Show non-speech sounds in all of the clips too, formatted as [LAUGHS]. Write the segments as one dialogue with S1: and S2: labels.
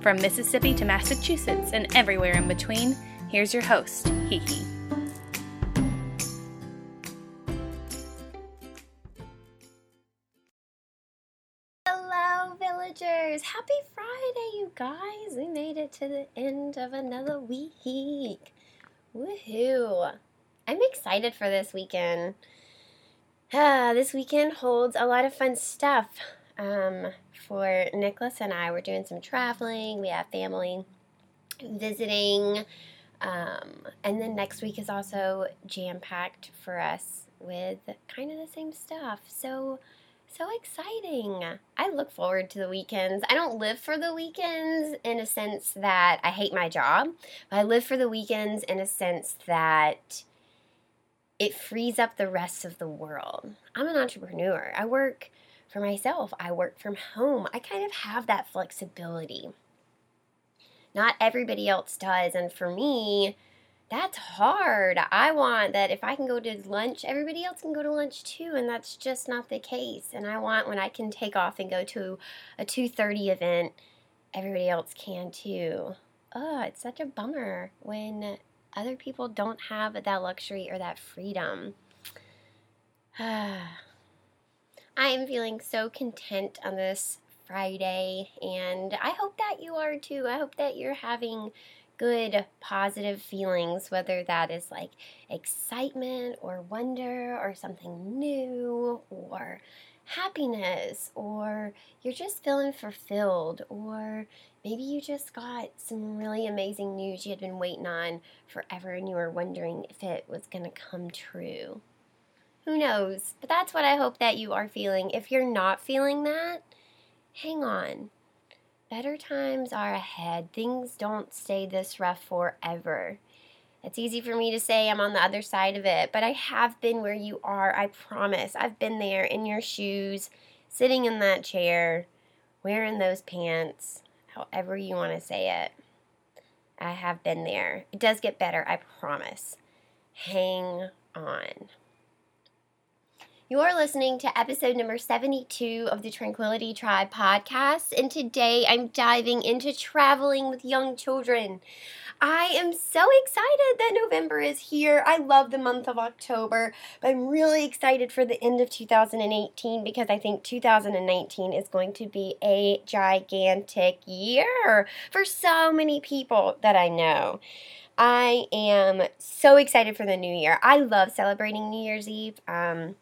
S1: From Mississippi to Massachusetts and everywhere in between, here's your host, HeHe.
S2: Hello, villagers! Happy Friday, you guys! We made it to the end of another week. Woohoo! I'm excited for this weekend. Ah, [SIGHS] this weekend holds a lot of fun stuff. Um, for Nicholas and I, we're doing some traveling. We have family visiting. Um, and then next week is also jam packed for us with kind of the same stuff. So, so exciting. I look forward to the weekends. I don't live for the weekends in a sense that I hate my job, I live for the weekends in a sense that it frees up the rest of the world. I'm an entrepreneur. I work for myself, I work from home. I kind of have that flexibility. Not everybody else does. And for me, that's hard. I want that if I can go to lunch, everybody else can go to lunch too, and that's just not the case. And I want when I can take off and go to a 2:30 event, everybody else can too. Oh, it's such a bummer when other people don't have that luxury or that freedom. [SIGHS] Ah. I am feeling so content on this Friday, and I hope that you are too. I hope that you're having good, positive feelings, whether that is like excitement or wonder or something new or happiness or you're just feeling fulfilled or maybe you just got some really amazing news you had been waiting on forever and you were wondering if it was going to come true. Who knows? But that's what I hope that you are feeling. If you're not feeling that, hang on. Better times are ahead. Things don't stay this rough forever. It's easy for me to say I'm on the other side of it, but I have been where you are. I promise. I've been there in your shoes, sitting in that chair, wearing those pants, however you want to say it. I have been there. It does get better, I promise. Hang on. You're listening to episode number 72 of the Tranquility Tribe podcast, and today I'm diving into traveling with young children. I am so excited that November is here. I love the month of October, but I'm really excited for the end of 2018 because I think 2019 is going to be a gigantic year for so many people that I know. I am so excited for the new year. I love celebrating New Year's Eve. Um,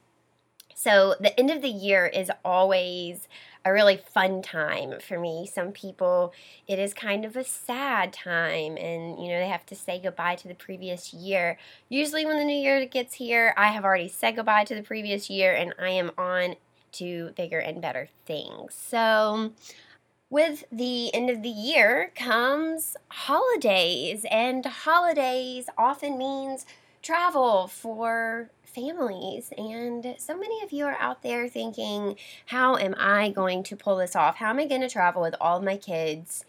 S2: so the end of the year is always a really fun time for me. Some people, it is kind of a sad time, and you know, they have to say goodbye to the previous year. Usually, when the new year gets here, I have already said goodbye to the previous year and I am on to bigger and better things. So, with the end of the year comes holidays, and holidays often means travel for families. And so many of you are out there thinking, how am I going to pull this off? How am I going to travel with all my kids?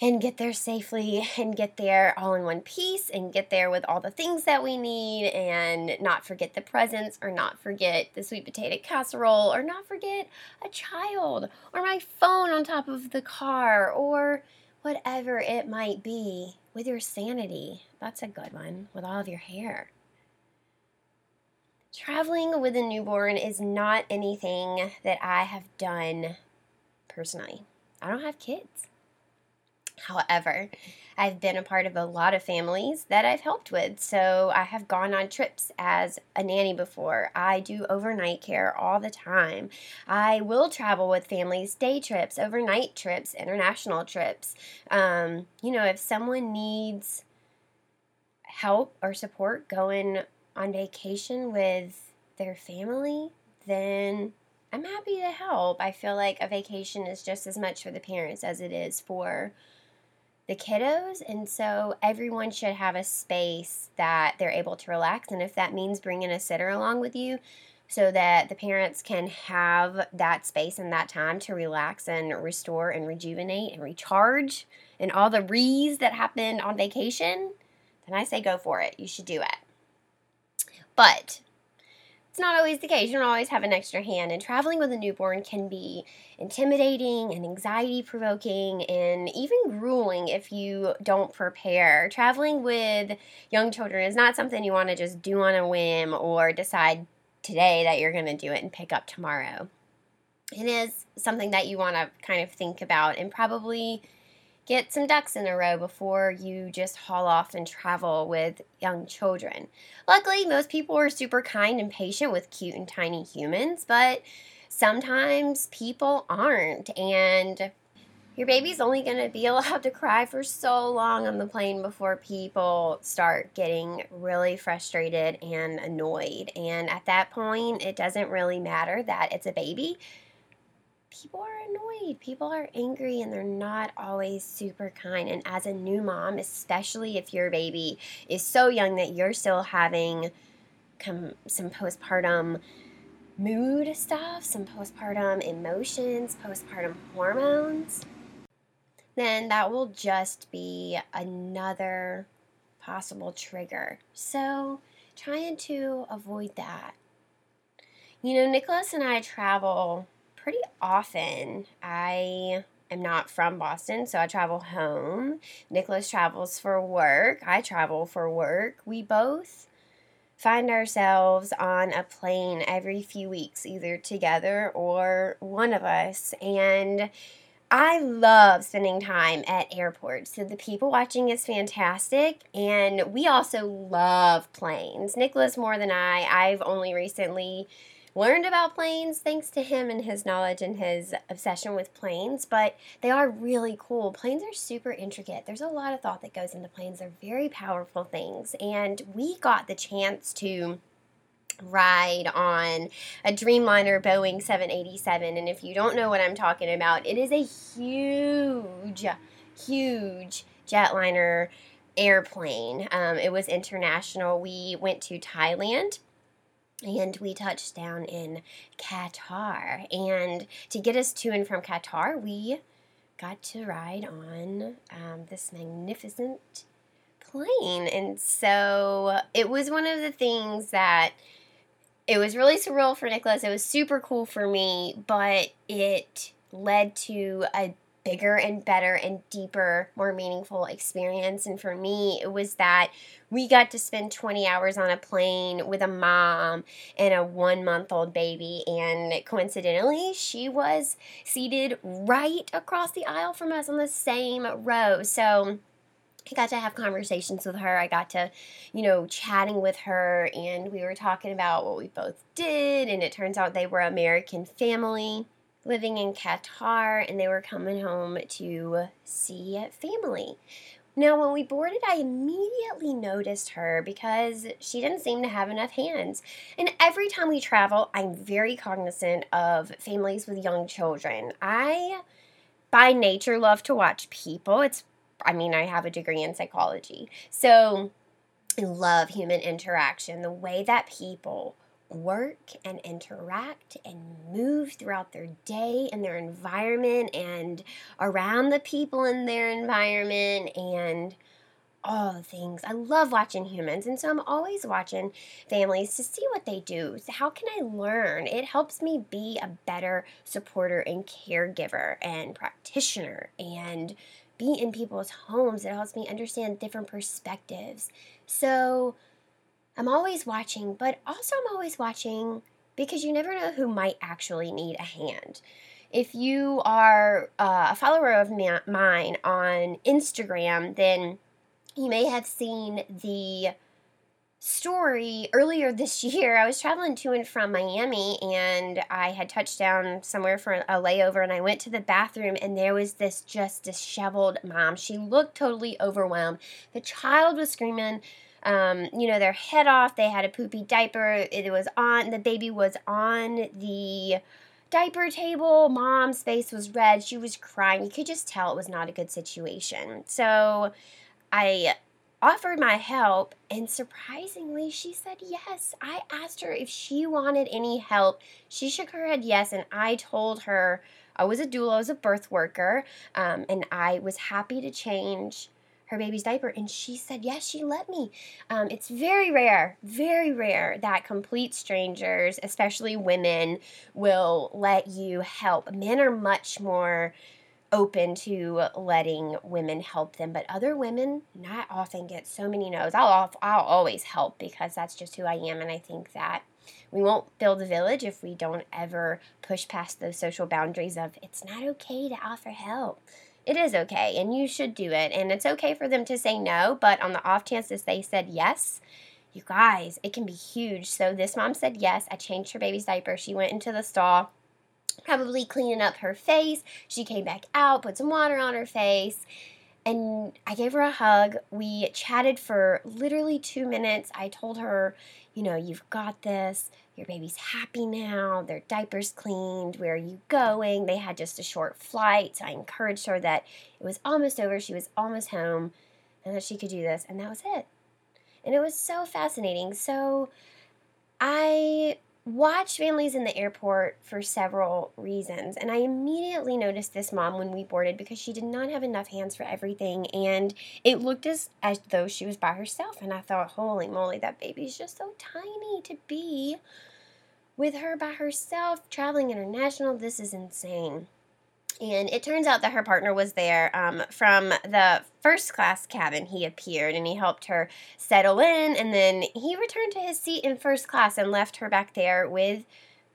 S2: and get there safely [LAUGHS] and get there all in one piece and get there with all the things that we need and not forget the presents or not forget the sweet potato casserole or not forget a child or my phone on top of the car or whatever it might be with your sanity. That's a good one with all of your hair. Traveling with a newborn is not anything that I have done personally. I don't have kids. However, I've been a part of a lot of families that I've helped with. So I have gone on trips as a nanny before. I do overnight care all the time. I will travel with families, day trips, overnight trips, international trips. Um, you know, if someone needs help or support going on vacation with their family, then I'm happy to help. I feel like a vacation is just as much for the parents as it is for the kiddos. And so everyone should have a space that they're able to relax. And if that means bringing a sitter along with you, so that the parents can have that space and that time to relax and restore and rejuvenate and recharge and all the rees that happen on vacation, then I say go for it. You should do it. But it's not always the case. You don't always have an extra hand, and traveling with a newborn can be intimidating and anxiety provoking and even grueling if you don't prepare. Traveling with young children is not something you want to just do on a whim or decide today that you're going to do it and pick up tomorrow. It is something that you want to kind of think about and probably get some ducks in a row before you just haul off and travel with young children. Luckily, most people are super kind and patient with cute and tiny humans, but sometimes people aren't. And your baby's only going to be [LAUGHS] allowed to cry for so long on the plane before people start getting really frustrated and annoyed. And at that point, it doesn't really matter that it's a baby people are annoyed. People are angry and they're not always super kind. And as a new mom, especially if your baby is so young that you're still having come some postpartum mood stuff, some postpartum emotions, postpartum hormones, then that will just be another possible trigger. So, trying to avoid that. You know, Nicholas and I travel pretty often. I am not from Boston, so I travel home. Nicholas travels for work. I travel for work. We both find ourselves on a plane every few weeks, either together or one of us. And I love spending time at airports. So the people watching is fantastic. And we also love planes. Nicholas more than I. I've only recently learned about planes thanks to him and his knowledge and his obsession with planes, but they are really cool. Planes are super intricate. There's a lot of thought that goes into planes. They're very powerful things. And we got the chance to ride on a Dreamliner Boeing 787. And if you don't know what I'm talking about, it is a huge, huge jetliner airplane. Um, it was international. We went to Thailand and we touched down in Qatar. And to get us to and from Qatar, we got to ride on um, this magnificent plane. And so it was one of the things that it was really surreal for Nicholas. It was super cool for me, but it led to a bigger and better and deeper, more meaningful experience. And for me, it was that we got to spend 20 hours on a plane with a mom and a one month old baby. And coincidentally, she was seated right across the aisle from us on the same row. So, I got to have conversations with her. I got to, you know, chatting with her, and we were talking about what we both did. And it turns out they were American family living in Qatar and they were coming home to see family. Now, when we boarded, I immediately noticed her because she didn't seem to have enough hands. And every time we travel, I'm very cognizant of families with young children. I, by nature, love to watch people. It's, I mean, I have a degree in psychology. So I love human interaction, the way that people work and interact and move throughout their day and their environment and around the people in their environment and all the things. I love watching humans, and so I'm always watching families to see what they do. So how can I learn? It helps me be a better supporter and caregiver and practitioner and be in people's homes. It helps me understand different perspectives. So I'm always watching, but also I'm always watching because you never know who might actually need a hand. If you are uh, a follower of ma- mine on Instagram, then you may have seen the story earlier this year. I was traveling to and from Miami and I had touched down somewhere for a layover and I went to the bathroom and there was this just disheveled mom. She looked totally overwhelmed. The child was screaming um, you know, their head off. They had a poopy diaper. It was on, the baby was on the diaper table. Mom's face was red. She was crying. You could just tell it was not a good situation. So I offered my help, and surprisingly, she said yes. I asked her if she wanted any help. She shook her head yes, and I told her I was a doula, I was a birth worker, um, and I was happy to change her baby's diaper and she said yes she let me. Um, it's very rare very rare that complete strangers especially women will let you help. Men are much more open to letting women help them but other women not often get so many no's. I'll, I'll always help because that's just who i am and i think that we won't build a village if we don't ever push past those social boundaries of it's not okay to offer help it is okay and you should do it. And it's okay for them to say no, but on the off chances they said yes, you guys, it can be huge. So this mom said yes. I changed her baby's diaper. She went into the stall, probably cleaning up her face. She came back out, put some water on her face. And I gave her a hug. We chatted for literally two minutes. I told her, you know, you've got this your baby's happy now, their diapers cleaned, where are you going? They had just a short flight. So I encouraged her that it was almost over, she was almost home, and that she could do this, and that was it. And it was so fascinating. So I watch families in the airport for several reasons. And I immediately noticed this mom when we boarded because she did not have enough hands for everything. And it looked as, as though she was by herself. And I thought, holy moly, that baby's just so tiny to be with her by herself traveling international. This is insane. And it turns out that her partner was there um, from the first class cabin. He appeared and he helped her settle in. And then he returned to his seat in first class and left her back there with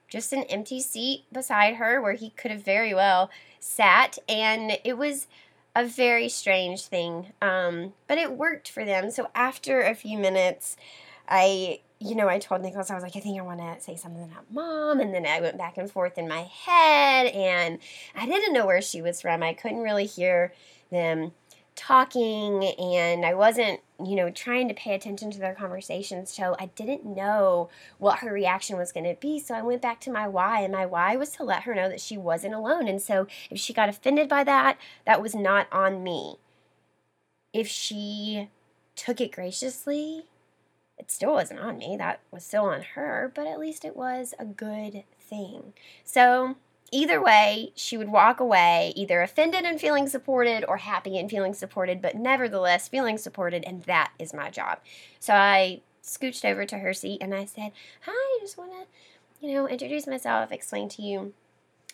S2: just an empty seat beside her where he could have very well sat. And it was a very strange thing, um, but it worked for them. So after a few minutes, I you know, I told Nicholas, I was like, I think I want to say something about mom. And then I went back and forth in my head, and I didn't know where she was from. I couldn't really hear them talking, and I wasn't, you know, trying to pay attention to their conversations. So I didn't know what her reaction was going to be. So I went back to my why, and my why was to let her know that she wasn't alone. And so if she got offended by that, that was not on me. If she took it graciously, it still wasn't on me. That was still on her, but at least it was a good thing. So, either way, she would walk away either offended and feeling supported or happy and feeling supported, but nevertheless feeling supported, and that is my job. So, I scooched over to her seat and I said, Hi, I just want to, you know, introduce myself, explain to you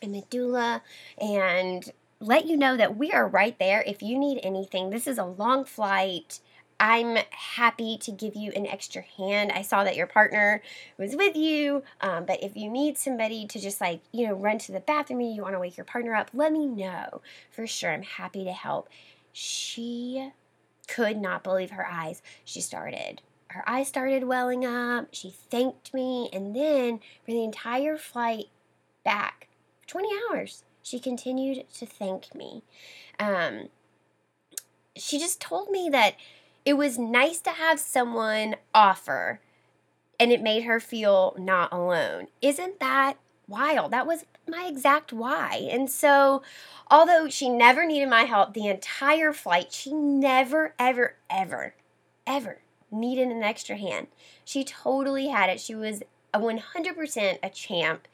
S2: I'm a doula, and let you know that we are right there if you need anything. This is a long flight. I'm happy to give you an extra hand. I saw that your partner was with you, um, but if you need somebody to just like, you know, run to the bathroom you want to wake your partner up, let me know for sure. I'm happy to help. She could not believe her eyes. She started, her eyes started welling up. She thanked me, and then for the entire flight back, 20 hours, she continued to thank me. Um, she just told me that it was nice to have someone offer and it made her feel not alone. Isn't that wild? That was my exact why. And so, although she never needed my help the entire flight, she never, ever, ever, ever needed an extra hand. She totally had it. She was a 100% a champ.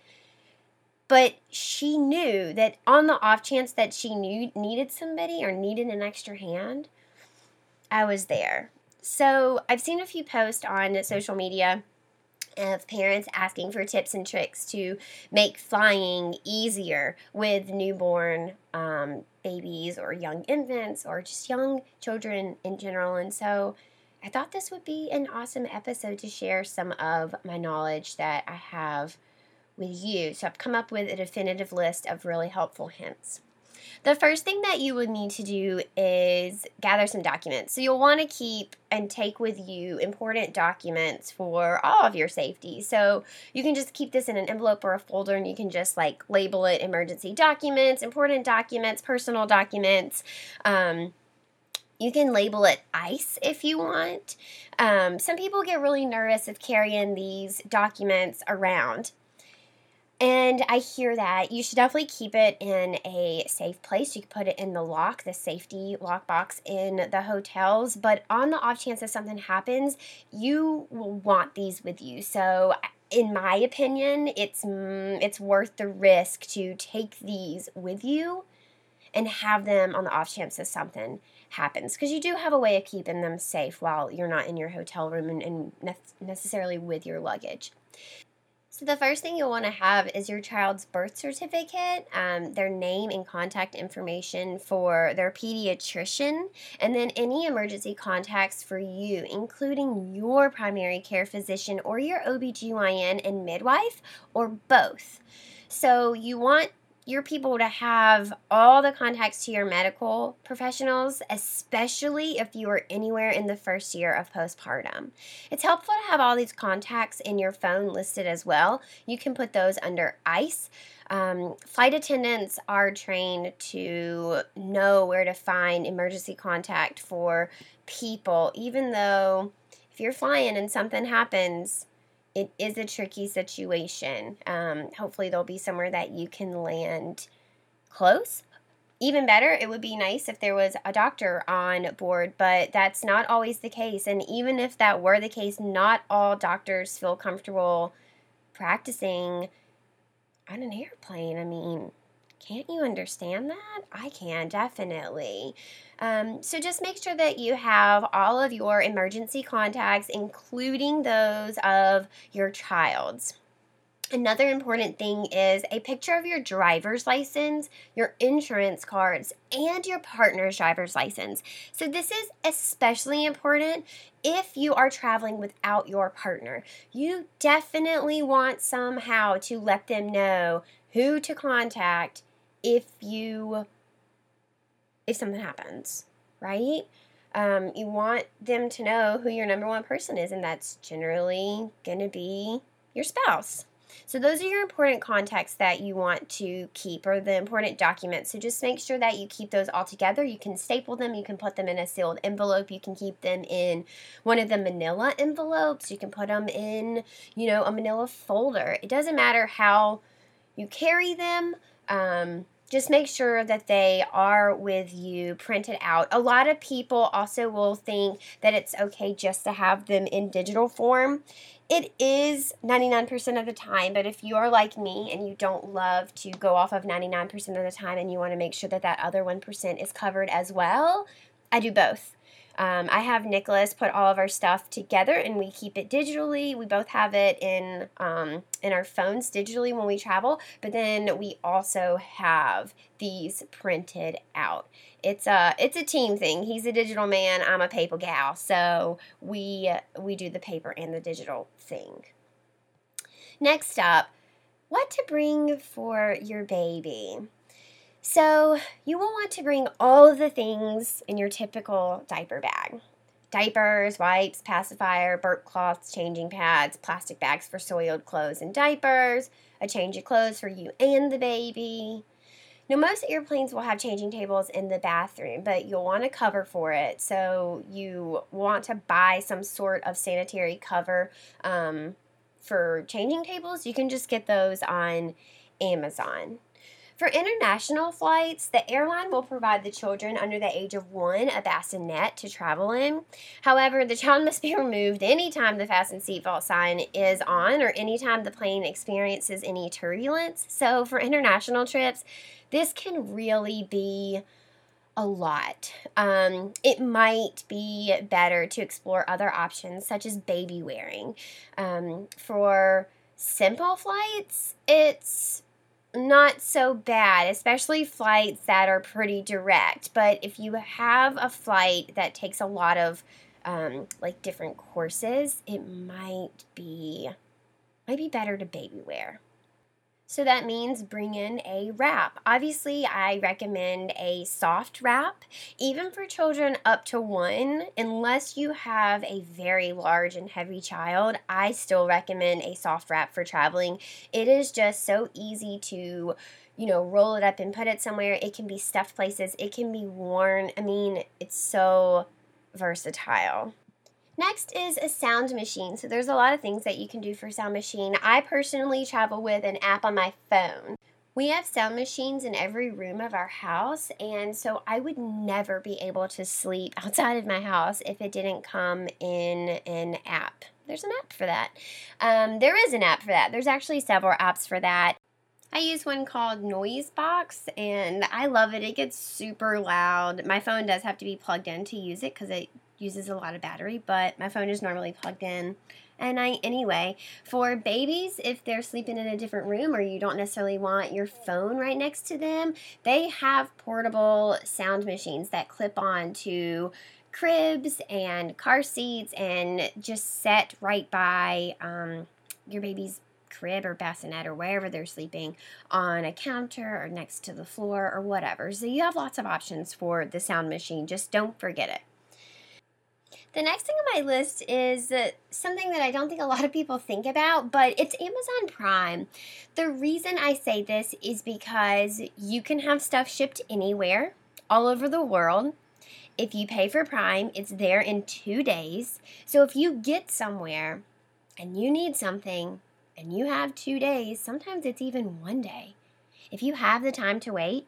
S2: But she knew that on the off chance that she knew needed somebody or needed an extra hand, I was there. So I've seen a few posts on social media of parents asking for tips and tricks to make flying easier with newborn um, babies or young infants or just young children in general. And so I thought this would be an awesome episode to share some of my knowledge that I have with you. So I've come up with a definitive list of really helpful hints. The first thing that you would need to do is gather some documents. So you'll want to keep and take with you important documents for all of your safety. So you can just keep this in an envelope or a folder and you can just like label it emergency documents, important documents, personal documents. Um, you can label it ice if you want. Um, some people get really nervous of carrying these documents around And I hear that. You should definitely keep it in a safe place. You can put it in the lock, the safety lock box in the hotels. But on the off chance that something happens, you will want these with you. So, in my opinion, it's mm, it's worth the risk to take these with you and have them on the off chance that something happens because you do have a way of keeping them safe while you're not in your hotel room and, and ne- necessarily with your luggage. So, the first thing you'll want to have is your child's birth certificate, um, their name and contact information for their pediatrician, and then any emergency contacts for you, including your primary care physician or your OBGYN and midwife, or both. So, you want your people to have all the contacts to your medical professionals, especially if you are anywhere in the first year of postpartum. It's helpful to have all these contacts in your phone listed as well. You can put those under ICE. Um, flight attendants are trained to know where to find emergency contact for people, even though if you're flying and something happens, it is a tricky situation. Um, hopefully, there'll be somewhere that you can land close. Even better, it would be nice if there was a doctor on board, but that's not always the case. And even if that were the case, not all doctors feel comfortable practicing on an airplane. I mean, can't you understand that? I can, definitely. Um, so just make sure that you have all of your emergency contacts, including those of your child's. Another important thing is a picture of your driver's license, your insurance cards, and your partner's driver's license. So, this is especially important if you are traveling without your partner. You definitely want somehow to let them know who to contact if you if something happens, right? Um, you want them to know who your number one person is, and that's generally going to be your spouse. So, those are your important contacts that you want to keep, or the important documents. So, just make sure that you keep those all together. You can staple them, you can put them in a sealed envelope, you can keep them in one of the manila envelopes, you can put them in, you know, a manila folder. It doesn't matter how you carry them. Um, just make sure that they are with you printed out. A lot of people also will think that it's okay just to have them in digital form. It is 99% of the time, but if you are like me and you don't love to go off of 99% of the time and you want to make sure that that other 1% is covered as well, I do both. Um, I have Nicholas put all of our stuff together and we keep it digitally. We both have it in um, in our phones digitally when we travel, but then we also have these printed out. It's a it's a team thing. He's a digital man. I'm a paper gal, so we we do the paper and the digital thing. Next up, what to bring for your baby. So, you will want to bring all of the things in your typical diaper bag diapers, wipes, pacifier, burp cloths, changing pads, plastic bags for soiled clothes and diapers, a change of clothes for you and the baby. Now, most airplanes will have changing tables in the bathroom, but you'll want a cover for it. So, you want to buy some sort of sanitary cover um, for changing tables. You can just get those on Amazon. For international flights, the airline will provide the children under the age of one a bassinet to travel in. However, the child [LAUGHS] must be removed anytime the fasten seatbelt sign is on or anytime the plane experiences any turbulence. So, for international trips, this can really be a lot. Um, it might be better to explore other options such as baby wearing. Um, for simple flights, it's not so bad, especially flights that are pretty direct. But if you have a flight that takes a lot of um, like different courses, it might be might be better to baby wear. So that means bring in a wrap. Obviously, I recommend a soft wrap, even for children up to one. Unless you have a very large and heavy child, I still recommend a soft wrap for traveling. It is just so easy to you know, roll it up and put it somewhere. It can be stuffed places, it can be worn. I mean, it's so versatile. Next is a sound machine. So there's a lot of things that you can do for sound machine. I personally travel with an app on my phone. We have sound machines in every room of our house, and so I would never be able to sleep [LAUGHS] outside of my house if it didn't come in an app. There's an app for that. Um, there is an app for that. There's actually several apps for that. I use one called Noisebox, and I love it. It gets super loud. My phone does have to be plugged in to use it because it uses a lot of battery, but my phone is normally plugged in and I anyway. For babies, if they're sleeping in a different room or you don't necessarily want your phone right next to them, they have portable sound machines that clip on to cribs and car seats and just set right by um, your baby's crib or bassinet or wherever they're sleeping on a counter or next to the floor or whatever. So you have lots of options for the sound machine. Just don't forget it. The next thing on my list is uh, something that I don't think a lot of people think about, but it's Amazon Prime. The reason I say this is because you can have stuff shipped anywhere, all over the world. If you pay for Prime, it's there in two days. So if you get somewhere and you need something and you have two days, sometimes it's even one day. If you have the time to wait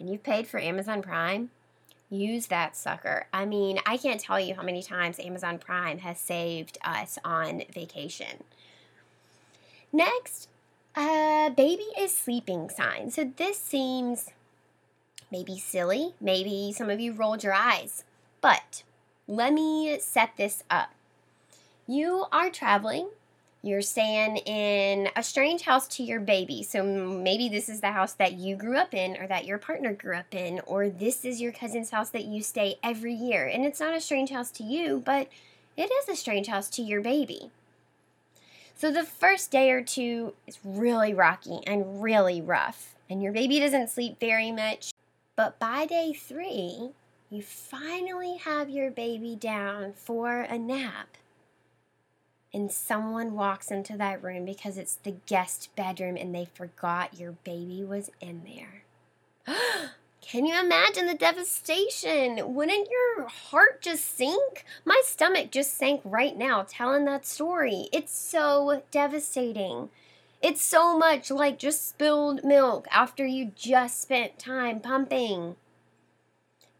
S2: and you've paid for Amazon Prime, use that sucker. I mean, I can't tell you how many times Amazon Prime has saved us on vacation. Next, uh, baby is sleeping sign. So this seems maybe silly. Maybe some of you rolled your eyes. But let me set this up. You are traveling you're staying in a strange house to your baby. So maybe this is the house that you grew up in or that your partner grew up in, or this is your cousin's house that you stay every year. And it's not a strange house to you, but it is a strange house to your baby. So the first day or two is really rocky and really rough, and your baby doesn't sleep very much. But by day three, you finally have your baby down for a nap and someone walks into that room because it's the guest bedroom and they forgot your baby was in there. [GASPS] Can you imagine the devastation? Wouldn't your heart just sink? My stomach just sank right now telling that story. It's so devastating. It's so much like just spilled milk after you just spent time pumping.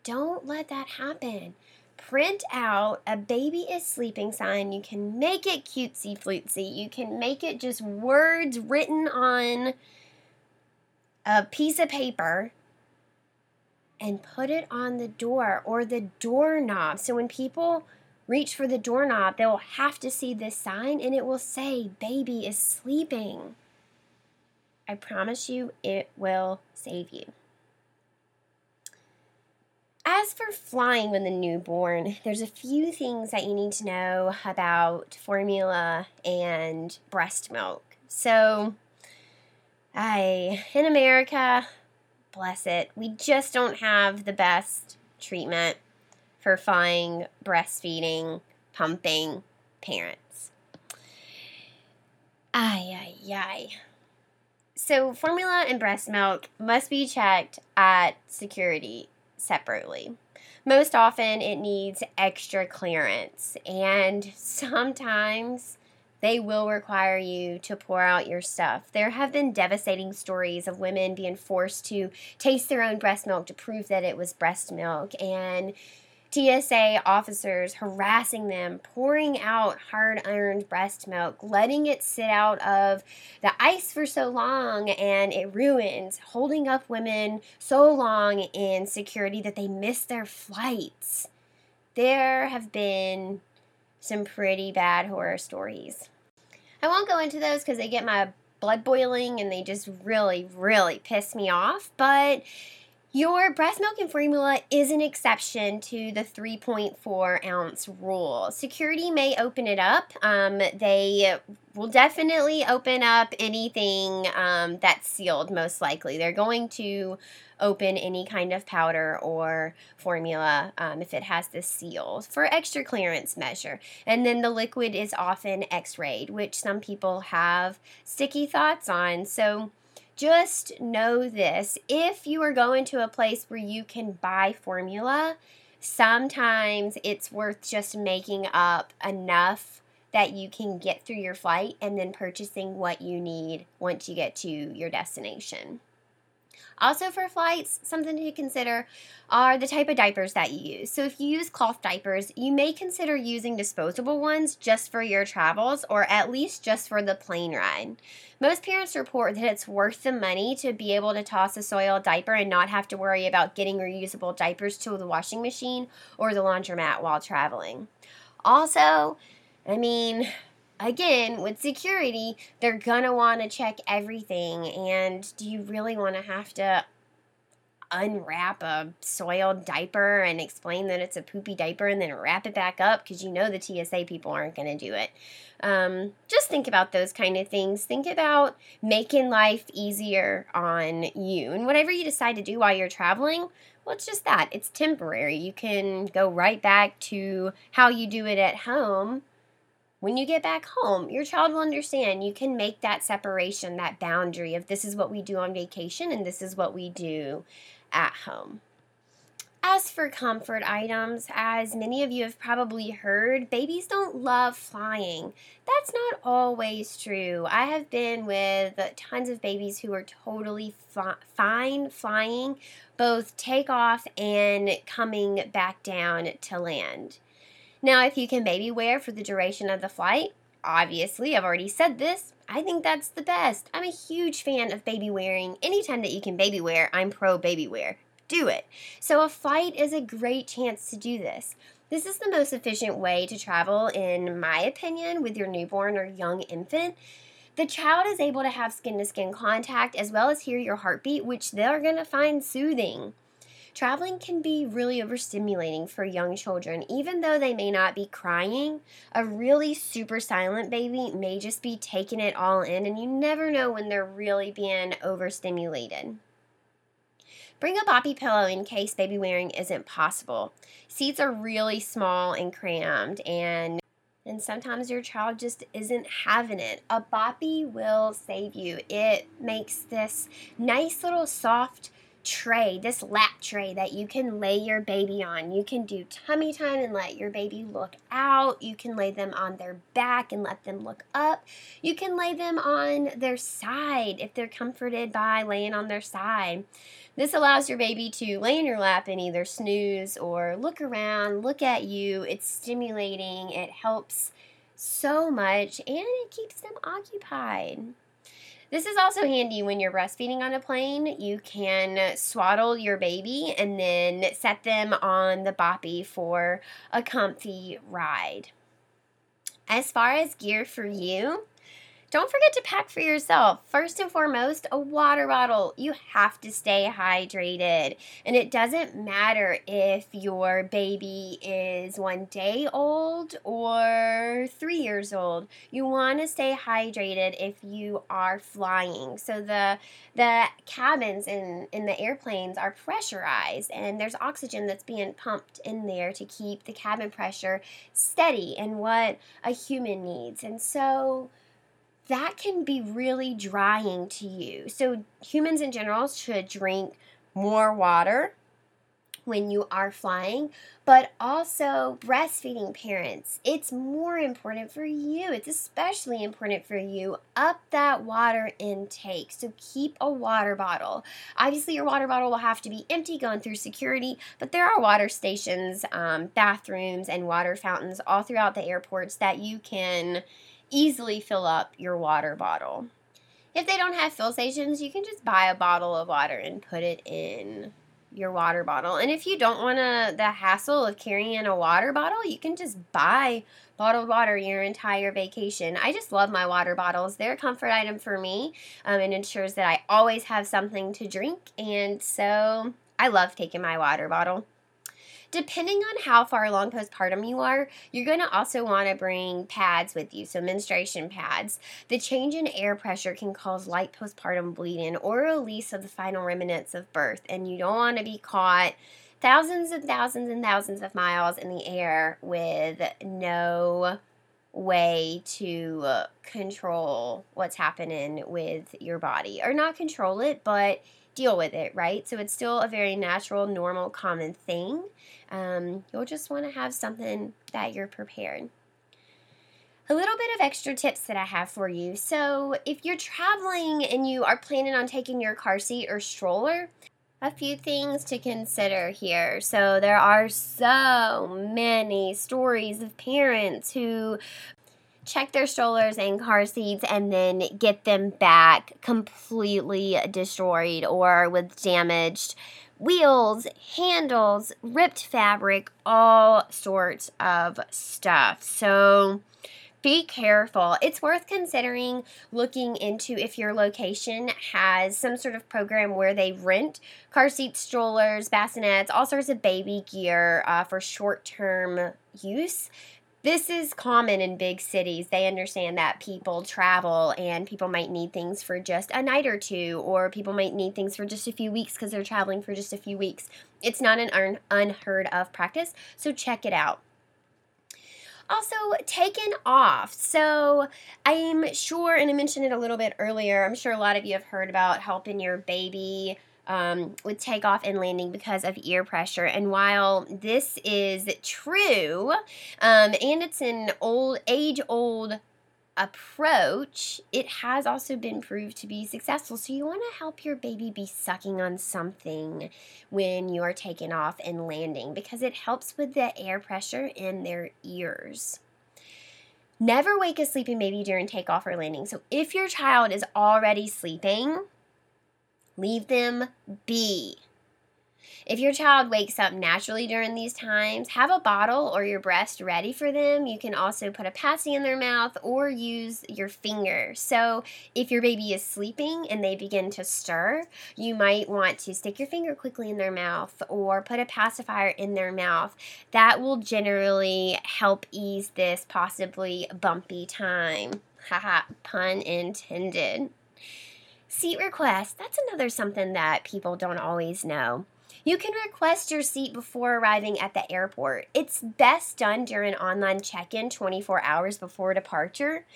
S2: Don't let that happen print out a baby is sleeping sign. You can make it cutesy flutesy. You can make it just words written on a piece of paper and put it on the door or the doorknob. So when people reach for the doorknob, they'll have to see this sign and it will say, Baby is sleeping. I promise you, it will save you. As for flying with a newborn, there's a few things that you need to know about formula and breast milk. So, I in America, bless it, we just don't have the best treatment for flying, breastfeeding, pumping parents. Ay, ay, ay. So, formula and breast milk must be checked at security separately. Most often, it needs extra clearance, and sometimes they will require you to pour out your stuff. There have been devastating stories of women being forced to taste their own breast milk to prove that it was breast milk, and TSA officers harassing them, pouring out hard earned breast milk, letting it sit out of the ice for so long and it ruins, holding up women so long in security that they miss their flights. There have been some pretty bad horror stories. I won't go into those because they get my blood boiling and they just really, really piss me off, but your breast milk and formula is an exception to the 3.4 ounce rule. Security may open it up. Um, they will definitely open up anything um, that's sealed, most likely. They're going to open any kind of powder or formula um, if it has the seal for extra clearance measure. And then the liquid is often x rayed, which some people have sticky thoughts on. So, just know this if you are going to a place where you can buy formula, sometimes it's worth just making up enough that you can get through your flight and then purchasing what you need once you get to your destination. Also, for flights, something to consider are the type of diapers that you use. So, if you use cloth diapers, you may consider using disposable ones just for your travels or at least just for the plane ride. Most parents report that it's worth the money to be able to toss a soiled diaper and not have to worry about getting reusable diapers to the washing machine or the laundromat while traveling. Also, I mean, again, with security, they're gonna want to check everything. And do you really want to have to unwrap a soiled diaper and explain that it's a poopy diaper and then wrap it back up because you know the TSA people aren't going to do it. Um, just think about those kind of things. Think about making life easier on you. And whatever you decide to do while you're traveling, well, it's just that. It's temporary. You can go right back to how you do it at home when you get back home, your child will understand. You can make that separation, that boundary of this is what we do on vacation and this is what we do at home. As for comfort items, as many of you have probably heard, babies don't love flying. That's not always true. I have been with tons of babies who are totally fine flying, both takeoff and coming back down to land. Now, if you can baby wear for the duration of the flight, obviously, I've already said this, I think that's the best. I'm a huge fan of baby wearing. Anytime that you can baby wear, I'm pro baby wear. Do it. So, a flight is a great chance to do this. This is the most efficient way to travel, in my opinion, with your newborn or young infant. The child is able to have skin to skin contact as well as hear your heartbeat, which they're going to find soothing. Traveling can be really overstimulating for young children. Even though they may not be crying, a really super silent baby may just be taking it all in, and you never know when they're really being overstimulated. Bring a boppy pillow in case baby wearing isn't possible. Seats are really small and crammed, and and sometimes your child just isn't having it. A boppy will save you. It makes this nice little soft tray, this lap tray that you can lay your baby on. You can do tummy time and let your baby look out. You can lay them on their back and let them look up. You can lay them on their side if they're comforted by laying on their side. This allows your baby to lay in your lap and either snooze or look around, look at you. It's stimulating, it helps so much, and it keeps them occupied. This is also handy when you're breastfeeding on a plane. You can swaddle your baby and then set them on the boppy for a comfy ride. As far as gear for you, don't forget to pack for yourself. First and foremost, a water bottle. You have to stay hydrated. And it doesn't matter if your baby is one day old or three years old. You want to stay hydrated if you are flying. So the the cabins in, in the airplanes are pressurized and there's oxygen that's being pumped in there to keep the cabin pressure steady and what a human needs. And so that can be really drying to you. So, humans in general should drink more water when you are flying, but also breastfeeding parents. It's more important for you. It's especially important for you. Up that water intake. So keep a water bottle. Obviously, your water bottle will have to be empty going through security, but there are water stations, um, bathrooms, and water fountains all throughout the airports that you can easily fill up your water bottle. If they don't have fill stations, you can just buy a bottle of water and put it in your water bottle. And if you don't want the hassle of carrying a water bottle, you can just buy bottled water your entire vacation. I just love my water bottles. They're a comfort item for me um, and ensures that I always have something to drink. And so I love taking my water bottle. Depending on how far along postpartum you are, you're going to also want to bring pads with you, so menstruation pads. The change in air pressure can cause light postpartum bleeding or release of the final remnants of birth, and you don't want to be caught thousands and thousands and thousands of miles in the air with no way to control what's happening with your body or not control it but deal with it, right? So it's still a very natural, normal, common thing. Um, you'll just want to have something that you're prepared. A little bit of extra tips that I have for you. So, if you're traveling and you are planning on taking your car seat or stroller, a few things to consider here. So, there are so many stories of parents who check their strollers and car seats and then get them back completely destroyed or with damaged wheels, handles, ripped fabric, all sorts of stuff. So be careful. It's worth considering looking into if your location has some sort of program where they rent car seats, strollers, bassinets, all sorts of baby gear uh, for short term use this is common in big cities. They understand that people travel and people might need things for just a night or two, or people might need things for just a few weeks because they're traveling for just a few weeks. It's not an un- unheard of practice, so check it out. Also, taken off. So, I'm sure, and I mentioned it a little bit earlier, I'm sure a lot of you have heard about helping your baby um, with takeoff and landing because of ear pressure. And while this is true, um, and it's an old, age old approach, it has also been proved to be successful. So you want to help your baby be sucking on something when you are taking off and landing because it helps with the air pressure in their ears. Never wake a sleeping baby during takeoff or landing. So if your child is already sleeping, Leave them be. If your child wakes up naturally during these times, have a bottle or your breast ready for them. You can also put a passy in their mouth or use your finger. So, if your baby is sleeping and they begin to stir, you might want to stick your finger quickly in their mouth or put a pacifier in their mouth. That will generally help ease this possibly bumpy time. [LAUGHS] Haha, pun intended. Seat request. That's another something that people don't always know. You can request your seat before arriving at the airport. It's best done during online check in 24 hours before departure.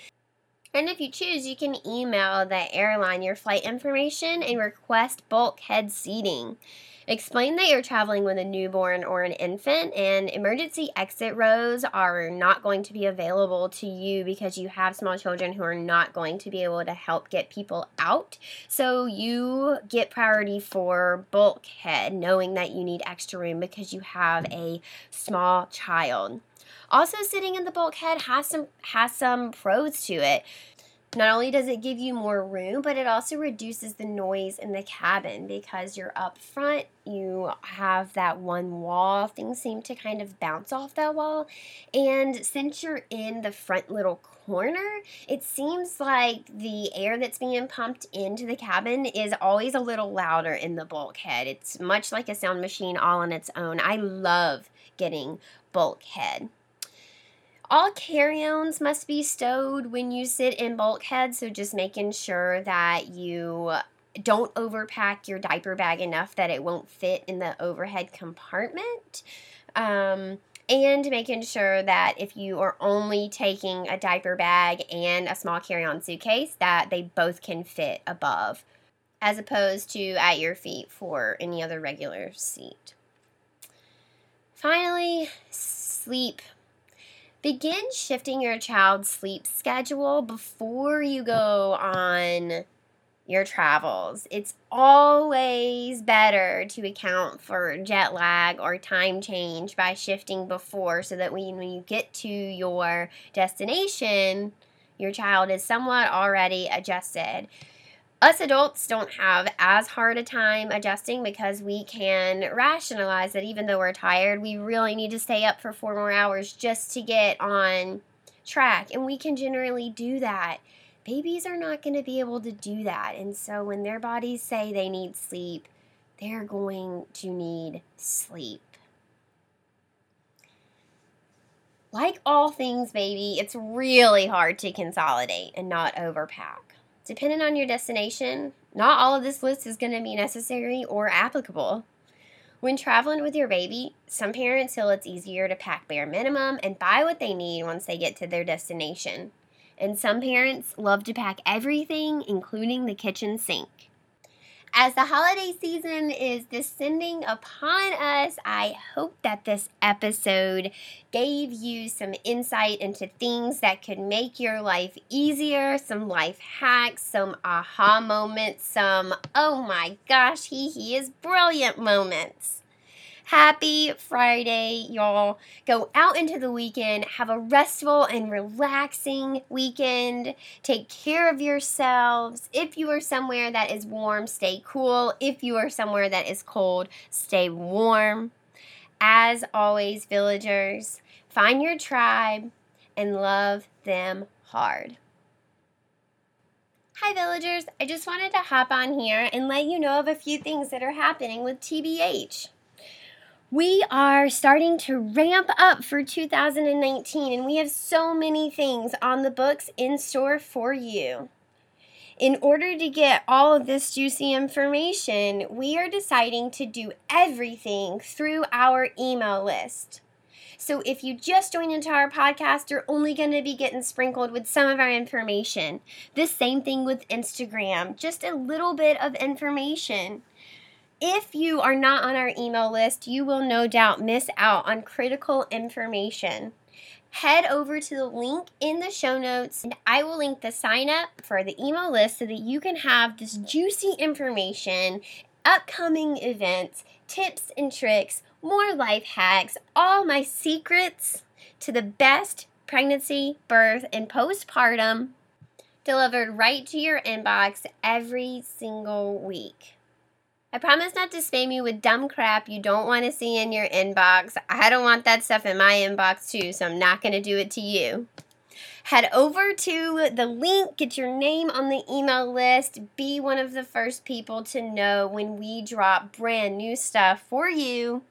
S2: And if you choose, you can email the airline your flight information and request bulkhead seating. Explain that you're traveling with a newborn or an infant, and emergency exit rows are not going to be available to you because you have small children who are not going to be able to help get people out. So you get priority for bulkhead, knowing that you need extra room because you have a small child. Also, sitting in the bulkhead has some has some pros to it. Not only does it give you more room, but it also reduces the noise in the cabin because you're up front, you have that one wall, things seem to kind of bounce off that wall. And since you're in the front little corner, it seems like the air that's being pumped into the cabin is always a little louder in the bulkhead. It's much like a sound machine all on its own. I love getting bulkhead. All carry-ons must be stowed when you sit in bulkhead, so just making sure that you don't overpack your diaper bag enough that it won't fit in the overhead compartment. Um, and making sure that if you are only taking a diaper bag and a small carry-on suitcase that they both can fit above as opposed to at your feet for any other regular seat. Finally, sleep Begin shifting your child's sleep schedule before you go on your travels. It's always better to account for jet lag or time change by shifting before so that when, you get to your destination, your child is somewhat already adjusted us adults don't have as hard a time adjusting because we can rationalize that even though we're tired, we really need to stay up for four more hours just to get on track. And we can generally do that. Babies are not going to be able to do that. And so when their bodies say they need sleep, they're going to need sleep. Like all things, baby, it's really hard to consolidate and not overpack. Depending on your destination, not all of this list is going to be necessary or applicable. When traveling with your baby, some parents feel it's easier to pack bare minimum and buy what they need once they get to their destination. And some parents love to pack everything, including the kitchen sink. As the holiday season is descending upon us, I hope that this episode gave you some insight into things that could make your life easier, some life hacks, some aha moments, some oh my gosh, HeHe is brilliant moments. Happy Friday, y'all. Go out into the weekend, have a restful and relaxing weekend. Take care of yourselves. If you are somewhere that is warm, stay cool. If you are somewhere that is cold, stay warm. As always, villagers, find your tribe and love them hard. Hi, villagers. I just wanted to hop on here and let you know of a few things that are happening with TBH we are starting to ramp up for 2019 and we have so many things on the books in store for you. In order to get all of this juicy information, we are deciding to do everything through our email list. So if you just joined into our podcast, you're only going to be getting sprinkled with some of our information. The same thing with Instagram, just a little bit of information. If you are not on our email list, you will no doubt miss out on critical information. Head over to the link in the show notes, and I will link the sign up for the email list so that you can have this juicy information, upcoming events, tips and tricks, more life hacks, all my secrets to the best pregnancy, birth, and postpartum delivered right to your inbox every single week. I promise not to spam you with dumb crap you don't want to see in your inbox. I don't want that stuff in my inbox too, so I'm not going to do it to you. Head over to the link, get your name on the email list, be one of the first people to know when we drop brand new stuff for you.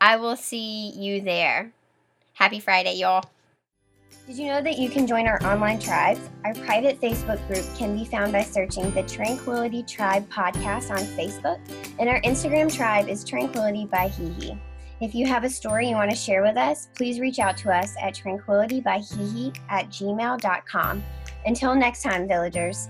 S2: I will see you there. Happy Friday, y'all. Did you know that you can join our online tribes? Our private Facebook group can be found by searching the Tranquility Tribe podcast on Facebook, and our Instagram tribe is Tranquility by HeHe. If you have a story you want to share with us, please reach out to us at tranquilitybyhehe at gmail.com. Until next time, villagers,